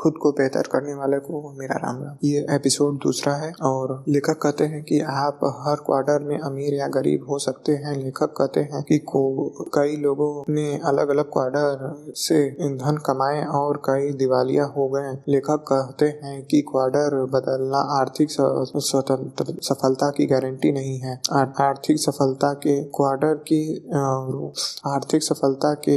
खुद को बेहतर करने वाले को मेरा राम राम। ये एपिसोड दूसरा है और लेखक कहते हैं कि आप हर क्वार्टर में अमीर या गरीब हो सकते हैं। लेखक कहते हैं कि को, कई लोगों ने अलग अलग क्वार्टर से ईंधन कमाए और कई दिवालिया हो गए। लेखक कहते हैं कि क्वार्टर बदलना आर्थिक स्वतंत्र, सफलता की गारंटी नहीं है। आर्थिक सफलता के क्वार्टर की आर्थिक सफलता के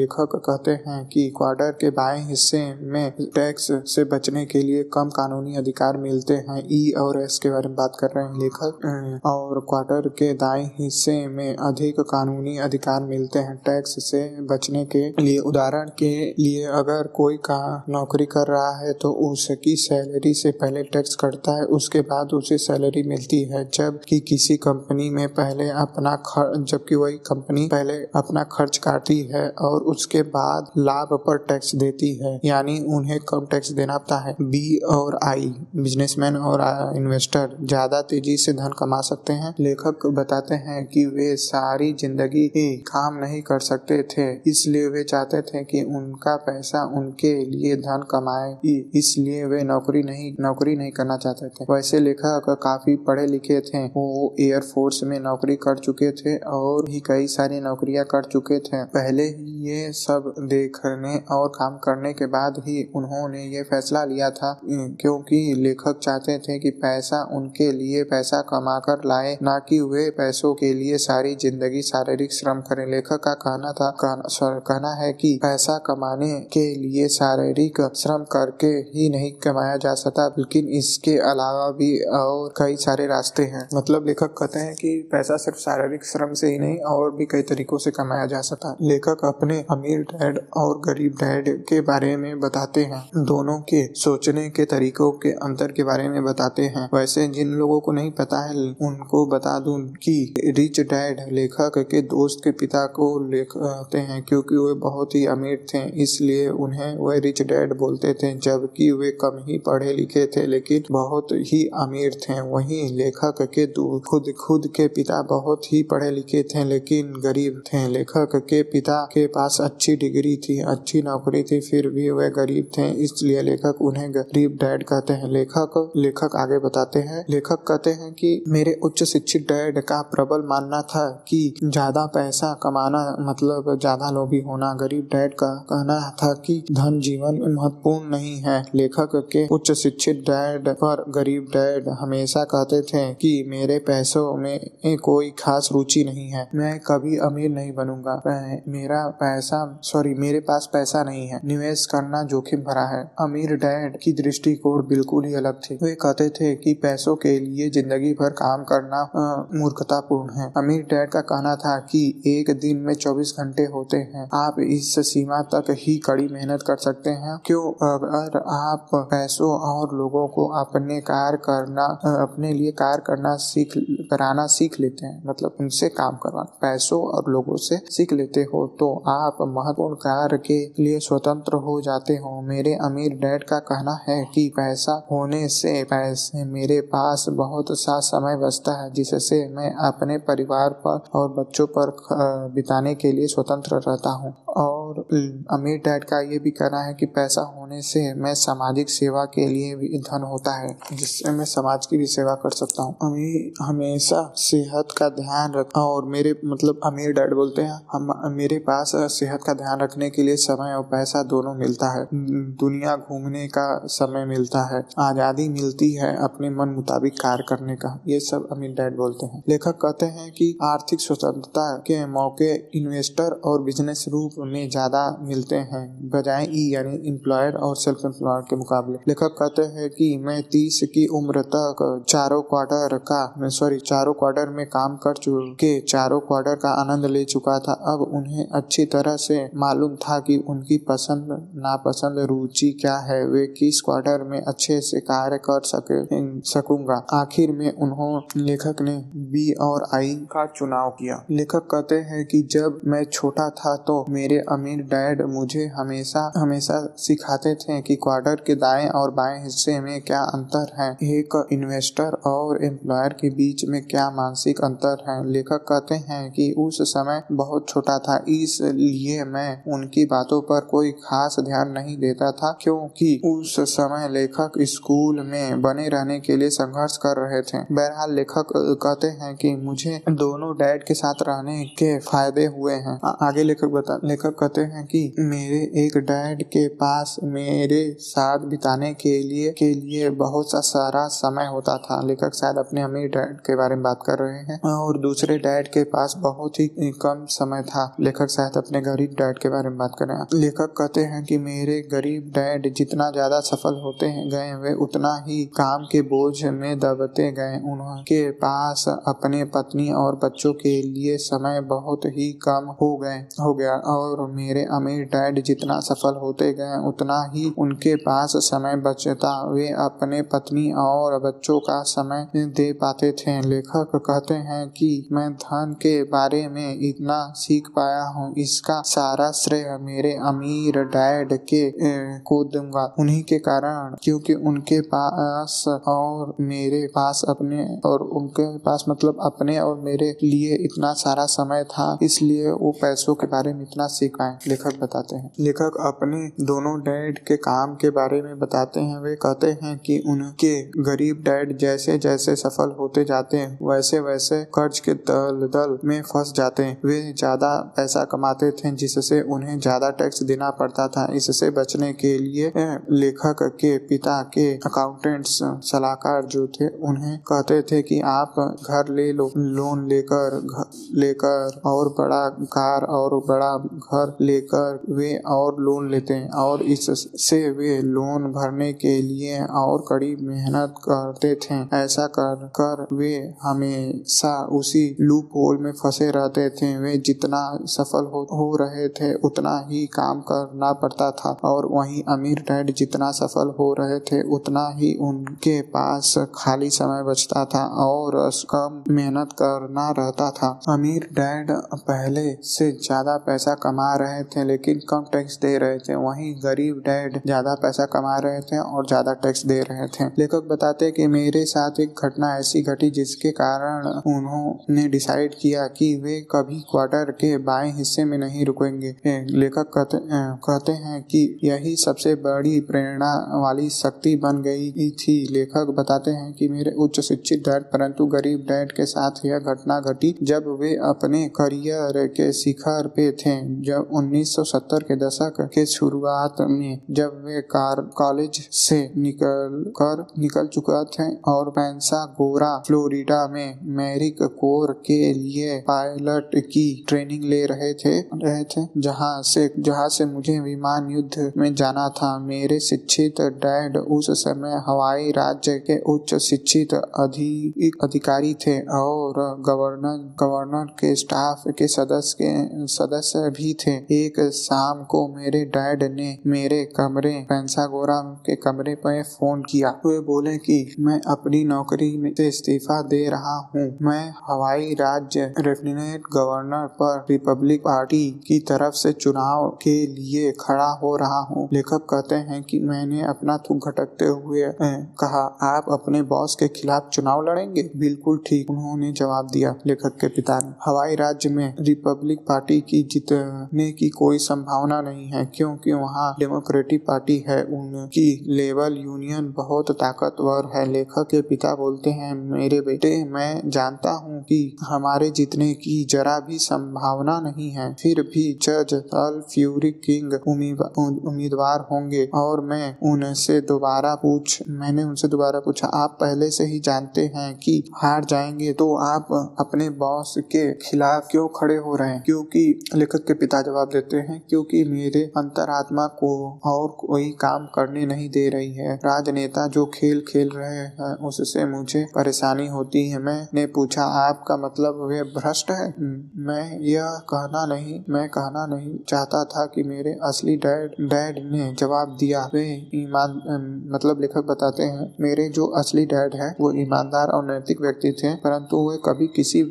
लेखक कहते हैं कि क्वार्टर के बाएँ हिस्से में टैक्स से बचने के लिए कम कानूनी अधिकार मिलते हैं। ई और एस के बारे में बात कर रहे हैं लेखक। और क्वार्टर के दाएँ हिस्से में अधिक कानूनी अधिकार मिलते हैं टैक्स से बचने के लिए। उदाहरण के लिए अगर कोई का नौकरी कर रहा है तो उसकी सैलरी से पहले टैक्स कटता है उसके बाद उसे सैलरी मिलती है। जबकि किसी कंपनी में पहले अपना जबकि वही कंपनी पहले अपना खर्च काटती है और उसके बाद लाभ पर टैक्स देती है। यानी उन्हें कम टैक्स देना पड़ता है। बी और आई बिजनेसमैन और इन्वेस्टर ज़्यादा तेज़ी से धन कमा सकते हैं। लेखक बताते हैं कि वे सारी ज़िंदगी ही काम नहीं कर सकते थे, इसलिए वे चाहते थे कि उनका पैसा उनके लिए धन कमाए इसलिए वे नौकरी नहीं नौकरी नहीं करना चाहते थे। वैसे लेखक काफ़ी पढ़े लिखे थे, वो एयरफोर्स में नौकरी कर चुके थे और भी कई सारी नौकरियाँ कर चुके थे। पहले ही ये सब देखने और काम करने के बाद ही उन्होंने ये फैसला लिया था क्योंकि लेखक चाहते थे कि पैसा उनके लिए पैसा कमा कर लाए, न कि वे पैसों के लिए सारी ज़िंदगी शारीरिक श्रम करें। लेखक का कहना था कहना कहना है कि पैसा कमाने के लिए शारीरिक श्रम करके ही नहीं कमाया जा सकता लेकिन इसके अलावा भी और कई सारे रास्ते हैं। मतलब लेखक कहते हैं कि पैसा सिर्फ़ शारीरिक श्रम से ही नहीं, और भी कई तरीकों से कमाया जा सकता। लेखक अपने अमीर डैड और गरीब डैड के बारे में बताते हैं। दोनों के सोचने के तरीकों के अंतर के बारे में बताते हैं। वैसे जिन लोगों को नहीं पता है, उनको बता दूँ कि रिच डैड लेखक के दोस्त के पिता को लिखते हैं क्योंकि वे बहुत ही अमीर थे, इसलिए उन्हें वे रिच डैड बोलते थे, जबकि वे कम ही पढ़े लिखे थे, लेकिन बहुत ही अमीर थे। वहीं लेखक के खुद खुद के पिता बहुत ही पढ़े लिखे थे, लेकिन गरीब थे। लेखक के पिता के पास अच्छी डिग्री थी, अच्छी नौकरी थी, फिर भी वे गरीब थे, इसलिए लेखक उन्हें गरीब डैड कहते हैं। लेखक लेखक आगे बताते हैं। लेखक कहते हैं कि मेरे उच्च शिक्षित डैड का प्रबल मानना था कि ज़्यादा पैसा कमाना मतलब ज़्यादा लोभी होना। गरीब डैड का कहना था कि धन जीवन महत्वपूर्ण नहीं है। लेखक के उच्च शिक्षित डैड पर गरीब डैड हमेशा कहते थे कि मेरे पैसों में कोई खास रुचि नहीं है। मैं कभी अमीर नहीं बनूँगा। मेरा पैसा सॉरी मेरे पास पैसा नहीं है। निवेश करना जोखिम भरा है। अमीर डैड की दृष्टिकोण बिल्कुल ही अलग थी। वे कहते थे कि पैसों के लिए ज़िंदगी भर काम करना मूर्खतापूर्ण है। अमीर डैड का कहना था कि एक दिन में 24 घंटे होते हैं। आप इस सीमा तक ही कड़ी मेहनत कर सकते हैं। क्यों? अगर आप पैसों और लोगों को अपने कार्य करना अपने लिए कार्य करना सीख, कराना सीख लेते हैं मतलब उनसे काम करवाना पैसों और लोगों से सीख लेते हो तो आप महत्वपूर्ण कार्य के लिए स्वतंत्र हो जाते हो। मेरे अमीर डैड का कहना है कि पैसा होने से पैसे मेरे पास बहुत सा समय बचता है, जिससे मैं अपने परिवार पर और बच्चों पर बिताने के लिए स्वतंत्र रहता हूँ। और अमीर डैड का ये भी कहना है कि पैसा होने से मैं सामाजिक सेवा के लिए भी धन होता है, जिससे मैं समाज की भी सेवा कर सकता हूँ। अमीर हमेशा सेहत का ध्यान रखा और मेरे मतलब अमीर डैड बोलते हैं, हम, मेरे पास सेहत का ध्यान रखने के लिए समय और पैसा दोनों मिलता है। दुनिया घूमने का समय मिलता है, आज़ादी मिलती है अपने मन मुताबिक कार्य करने का, ये सब अमीर डैड बोलते हैं। लेखक कहते हैं कि आर्थिक स्वतंत्रता के मौके इन्वेस्टर और बिज़नेस रूप में ज़्यादा मिलते हैं, बजाय ई यानी एम्प्लॉयर और सेल्फ एम्प्लॉयड के मुकाबले। लेखक कहते हैं कि मैं तीस की उम्र तक चारों क्वार्टर का सॉरी चारों क्वार्टर में काम कर चुके चारों क्वार्टर का आनंद ले चुका था। अब उन्हें अच्छी तरह से मालूम था कि उनकी पसंद, नापसंद रुचि क्या है, वे किस क्वार्टर में अच्छे से कार्य कर सके, सकूँगा। आखिर में उन्होंने लेखक ने बी और आई का चुनाव किया। लेखक कहते हैं कि जब मैं छोटा था तो मेरे अमीर डैड मुझे हमेशा हमेशा सिखाते थे कि क्वार्टर के दाएँ और बाएँ हिस्से में क्या अंतर है? एक इन्वेस्टर और एम्प्लॉयर के बीच में क्या मानसिक अंतर है? लेखक कहते हैं कि उस समय बहुत छोटा था, इसलिए मैं उनकी बातों पर कोई खास ध्यान नहीं देता था, क्योंकि उस समय लेखक स्कूल में बने रहने के लिए संघर्ष कर रहे थे। बहरहाल, लेखक कहते हैं कि मुझे दोनों डैड के साथ रहने के फ़ायदे हुए हैं। आगे लेखक बता, लेखक कहते हैं कि मेरे एक डैड के पास मेरे साथ बिताने के लिए के लिए बहुत सा सारा समय होता था। लेखक शायद अपने अमीर डैड के बारे में बात कर रहे हैं और दूसरे डैड के पास बहुत ही कम समय था। लेखक शायद अपने गरीब डैड के बारे में बात कर लेखक कहते हैं कि मेरे गरीब डैड जितना ज़्यादा सफल होते हैं, गए वे उतना ही काम के बोझ में दबते गए। उनके पास अपने पत्नी और बच्चों के लिए समय बहुत ही कम हो गए, हो गया। और मेरे अमीर डैड जितना सफल होते गए, उतना ही उनके पास समय बचता वे अपने पत्नी और बच्चों का समय दे पाते थे। लेखक कहते हैं कि मैं धन के बारे में इतना सीख पाया हूँ इसका सारा श्रेय मेरे अमीर डैड के ए, को दूँगा। उन्हीं के कारण क्योंकि उनके पास और मेरे पास अपने और उनके पास मतलब अपने और मेरे लिए इतना सारा समय था इसलिए वो पैसों के बारे में इतना सीख पाए लेखक बताते हैं। लेखक अपने दोनों डैड के काम के बारे में बताते हैं, वे कहते हैं कि उनके गरीब डैड जैसे जैसे सफल होते जाते हैं, वैसे वैसे कर्ज के दल दल में फंस जाते हैं। वे ज़्यादा पैसा कमाते थे, जिससे उन्हें ज़्यादा टैक्स देना पड़ता था। इससे बचने के लिए लेखक के पिता के अकाउंटेंट्स सलाहकार जो थे, उन्हें कहते थे कि आप घर ले लो, लोन लेकर लेकर और बड़ा कार और बड़ा घर लेकर वे और लोन लेते हैं और इससे वे लोन भरने के लिए और कड़ी मेहनत करते थे। ऐसा कर कर वे हमेशा उसी लूप होल में फंसे रहते थे। वे जितना सफल हो, हो रहे थे उतना ही काम करना पड़ता था और वहीं अमीर डैड जितना सफल हो रहे थे उतना ही उनके पास खाली समय बचता था और कम मेहनत करना रहता था। अमीर डैड पहले से ज़्यादा पैसा कमा रहे थे लेकिन कम टैक्स दे रहे थे। वहीं गरीब डैड ज़्यादा पैसा कमा रहे थे और ज़्यादा टैक्स दे रहे थे। लेखक बताते कि मेरे साथ एक घटना ऐसी घटी जिसके कारण उन्होंने डिसाइड किया कि वे कभी क्वार्टर के बाएँ हिस्से में नहीं रुकेंगे। लेखक कहते, कहते हैं कि यही सबसे बड़ी प्रेरणा वाली शक्ति बन गई थी। लेखक बताते हैं कि मेरे उच्च शिक्षित डैड परंतु गरीब डैड के साथ यह घटना घटी जब वे अपने करियर के शिखर पे थे जब 1970 के दशक के शुरुआत में जब वे कार, कॉलेज से निकल कर निकल चुका थे और पैंसा गोरा फ्लोरिडा में मैरिक कोर के लिए पायलट की ट्रेनिंग ले रहे थे रहे थे, जहाँ से जहाँ से मुझे विमान युद्ध में जाना था। मेरे शिक्षित डैड उस समय हवाई राज्य के उच्च शिक्षित अधिक अधिकारी थे और गवर्नर गवर्नर के स्टाफ के सदस्य के सदस्य भी थे। एक शाम को मेरे डैड ने मेरे कमरे पेंसागोरा के कमरे पर फ़ोन किया। वे बोले कि मैं अपनी नौकरी में से इस्तीफा दे रहा हूँ। मैं हवाई राज्य लेफ्टिनेंट गवर्नर पर रिपब्लिक पार्टी की तरफ़ से चुनाव के लिए खड़ा हो रहा हूँ। लेखक कहते हैं कि मैंने अपना थूक घटकते हुए कहा, आप अपने बॉस के खिलाफ चुनाव लड़ेंगे? बिल्कुल ठीक, उन्होंने जवाब दिया। लेखक के पिता ने हवाई राज्य में रिपब्लिक पार्टी की जीतने की कोई संभावना नहीं है, क्योंकि वहाँ डेमोक्रेटिक पार्टी है। उनकी लेबर यूनियन बहुत ताकतवर है। लेखक के पिता बोलते हैं, मेरे बेटे, मैं जानता हूँ कि हमारे जीतने की जरा भी संभावना नहीं है। फिर भी जज अल फ्यूरी किंग उम्मीदवार होंगे और मैं उनसे दोबारा पूछ, मैंने उनसे दोबारा पूछा, आप पहले से ही जानते हैं कि हार जाएँगे तो आप अपने बॉस के खिलाफ क्यों खड़े हो रहे हैं? क्योंकि लेखक के पिता जवाब देते हैं, क्योंकि मेरे अंतरात्मा को और कोई काम करने नहीं दे रही है। राजनेता जो खेल खेल रहे हैं, उससे मुझे परेशानी होती है। मैंने पूछा, आपका मतलब वे भ्रष्ट है? मैं यह कहना नहीं, मैं कहना नहीं चाहता था कि मेरे असली डैड डैड ने जवाब दिया। वे ईमान मतलब लेखक बताते हैं, मेरे जो असली डैड है, वो ईमानदार और नैतिक व्यक्ति थे, परंतु वे कभी किसी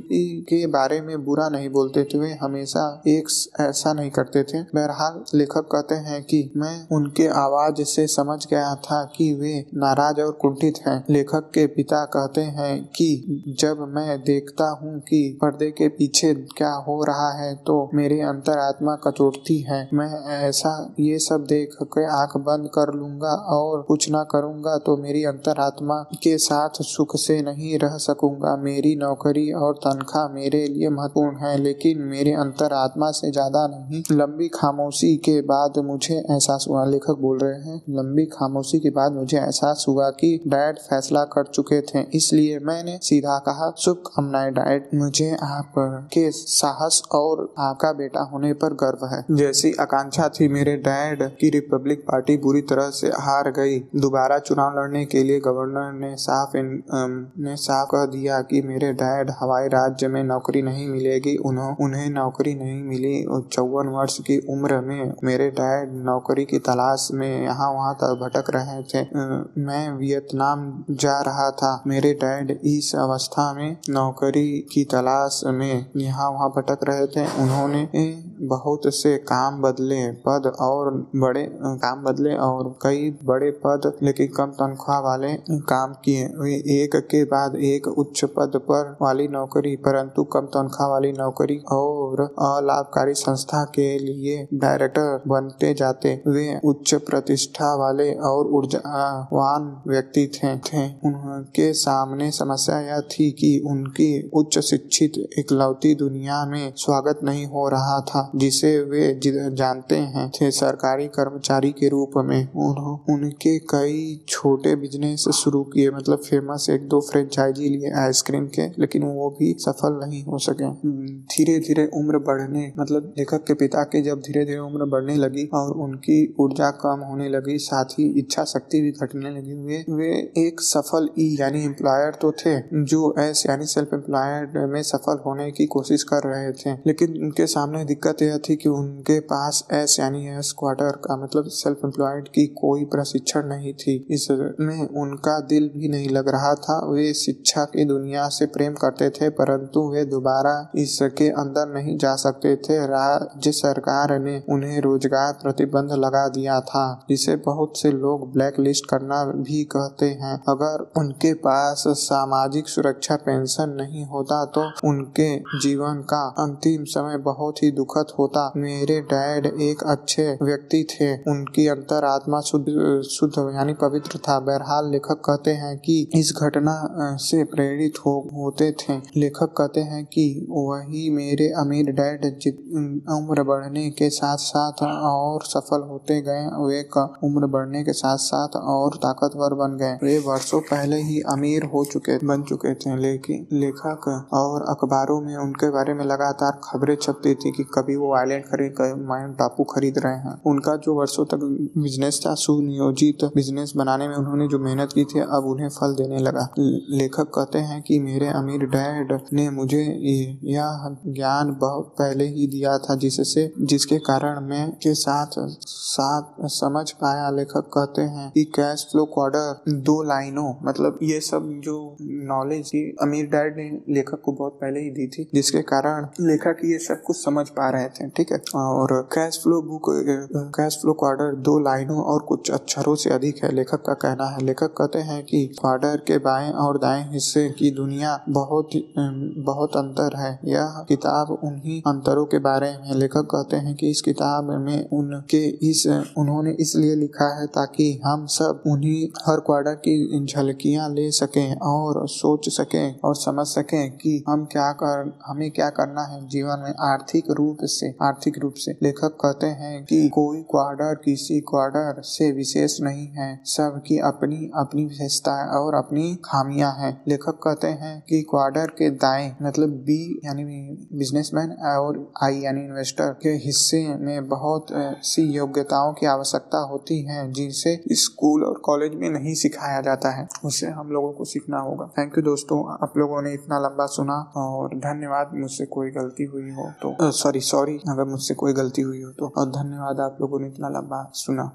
के बारे में बुरा नहीं बोलते थे वे हमेशा एक ऐसा नहीं करते थे। बहरहाल, लेखक कहते हैं कि मैं उनके आवाज़ से समझ गया था कि वे नाराज़ और कुंठित हैं। लेखक के पिता कहते हैं कि जब मैं देखता हूँ कि पर्दे के पीछे क्या हो रहा है तो मेरी अंतरात्मा कचोटती है। मैं ऐसा ये सब देख के आँख बंद कर लूँगा और कुछ ना करूँगा तो मेरी अंतरात्मा के साथ सुख से नहीं रह सकूँगा। मेरी नौकरी और तनख्वाह मेरे लिए महत्वपूर्ण है लेकिन मेरे अंतरात्मा से ज़्यादा नहीं। लंबी खामोशी के बाद मुझे एहसास हुआ लेखक बोल रहे हैं लंबी खामोशी के बाद मुझे एहसास हुआ कि डैड फैसला कर चुके थे इसलिए मैंने सीधा कहा शुभकामनाएँ डैड मुझे आप के साहस और आपका बेटा होने पर गर्व है। जैसी आकांक्षा थी मेरे डैड की रिपब्लिक पार्टी बुरी तरह से हार गई। दोबारा चुनाव लड़ने के लिए गवर्नर ने साफ़ इन, ने साफ़ कह दिया कि मेरे डैड हवाई राज्य में नौकरी नहीं मिलेगी उन्हों, उन्हें नौकरी नहीं मिली। चौवन वर्ष की उम्र में मेरे डैड नौकरी की तलाश में यहाँ वहाँ तक भटक रहे थे। मैं वियतनाम जा रहा था। मेरे डैड इस अवस्था में नौकरी की तलाश में यहाँ वहाँ भटक रहे थे। उन्होंने बहुत से काम बदले पद और बड़े काम बदले और कई बड़े पद लेकिन कम तनख्वाह वाले काम किए। एक के बाद एक उच्च पद पर वाली नौकरी परंतु कम तनख्वाह वाली नौकरी और अलाभकारी संस्था के लिए डायरेक्टर बनते जाते। वे उच्च प्रतिष्ठा वाले और ऊर्जावान व्यक्ति थे, थे। उनके सामने समस्या यह थी कि उनकी उच्च शिक्षित इकलौती दुनिया में स्वागत नहीं हो रहा था जिसे वे जानते हैं थे सरकारी कर्मचारी के रूप में। उनके कई छोटे बिज़नेस शुरू किए मतलब फ़ेमस एक दो फ्रेंचाइजी लिए आइसक्रीम के लेकिन वो भी सफल नहीं हो सके। धीरे धीरे उम्र बढ़ने मतलब लेखक के पिता के जब धीरे धीरे उम्र बढ़ने लगी और उनकी ऊर्जा कम होने लगी साथ ही इच्छा शक्ति भी घटने लगी हुए वे एक सफल ई यानी एम्प्लॉयर तो थे जो एस यानी सेल्फ एम्प्लॉयड में सफल होने की कोशिश कर रहे थे। लेकिन उनके सामने दिक्कत यह थी कि उनके पास एस यानी एस क्वार्टर का मतलब सेल्फ एम्प्लॉयड की कोई प्रशिक्षण नहीं थी। इसमें उनका दिल भी नहीं लग रहा था। वे शिक्षा की दुनिया से प्रेम करते थे परंतु वे दोबारा इसके अंदर नहीं जा सकते थे। राज्य सरकार ने उन्हें रोज़गार प्रतिबंध लगा दिया था, जिसे बहुत से लोग ब्लैक लिस्ट करना भी कहते हैं। अगर उनके पास सामाजिक सुरक्षा पेंशन नहीं होता तो उनके जीवन का अंतिम समय बहुत ही दुखद होता। मेरे डैड एक अच्छे व्यक्ति थे। उनकी अंतरात्मा शुद्ध शुद्ध यानी पवित्र था। बहरहाल लेखक कहते हैं कि इस घटना से प्रेरित हो, होते थे। लेखक कहते हैं कि वही मेरे अमीर डैड उम्र बढ़ने के साथ साथ और सफल होते गए, वे का, उम्र बढ़ने के साथ साथ और ताकतवर बन गए। वे वर्षों पहले ही अमीर हो चुके, बन चुके थे लेकिन लेखक और अखबारों में उनके बारे में लगातार खबरें छपती थी कि कभी वो आइलैंड खरीद माइन टापू खरीद रहे हैं। उनका जो वर्षों तक बिज़नेस था, सुनियोजित बिज़नेस बनाने में उन्होंने जो मेहनत की थी, अब उन्हें फल देने लगा। लेखक कहते हैं कि मेरे अमीर डैड ने मुझे यह ज्ञान बहुत पहले ही दिया था जिससे, जिसके कारण मैं के साथ साथ समझ पाया। लेखक कहते हैं कि कैश फ्लो क्वार्टर दो लाइनों मतलब ये सब जो नॉलेज अमीर डैड ने लेखक को बहुत पहले ही दी थी, जिसके कारण लेखक ये सब कुछ समझ पा रहे थे, ठीक है? और cash flow book cash flow quarter दो लाइनों और कुछ अक्षरों से अधिक है, लेखक का कहना है। लेखक कहते हैं कि क्वार्टर के बाएँ और दाएँ हिस्से की दुनिया बहुत बहुत अंतर है। यह किताब उन्हीं अंतरों के बारे में लेखक कहते हैं कि इस किताब में उनके इस, उन्होंने इसलिए लिखा है ताकि हम सब उन्हीं हर क्वार्टर की झलकियाँ ले सकें और सोच सकें और समझ सकें कि हम क्या कर, हमें क्या करना है जीवन में। आर्थिक रूप से, आर्थिक रूप से लेखक कहते हैं कि कोई क्वार्टर किसी क्वार्टर से विशेष नहीं है। सबकी अपनी अपनी विशेषता और अपनी खामियाँ हैं। लेखक कहते हैं कि क्वार्टर के दाएँ मतलब बी यानी बिजनेसमैन और आई यानी इन्वेस्टर के हिस्से में बहुत सी योग्यताओं की आवश्यकता होती है जिनसे स्कूल और कॉलेज में नहीं सिखाया जाता है। उसे हम लोगों को सीखना होगा। थैंक यू दोस्तों, आप लोगों ने इतना लंबा सुना और धन्यवाद मुझसे कोई गलती हुई हो तो सॉरी सॉरी अगर मुझसे कोई गलती हुई हो तो और धन्यवाद आप लोगों ने इतना लंबा सुना।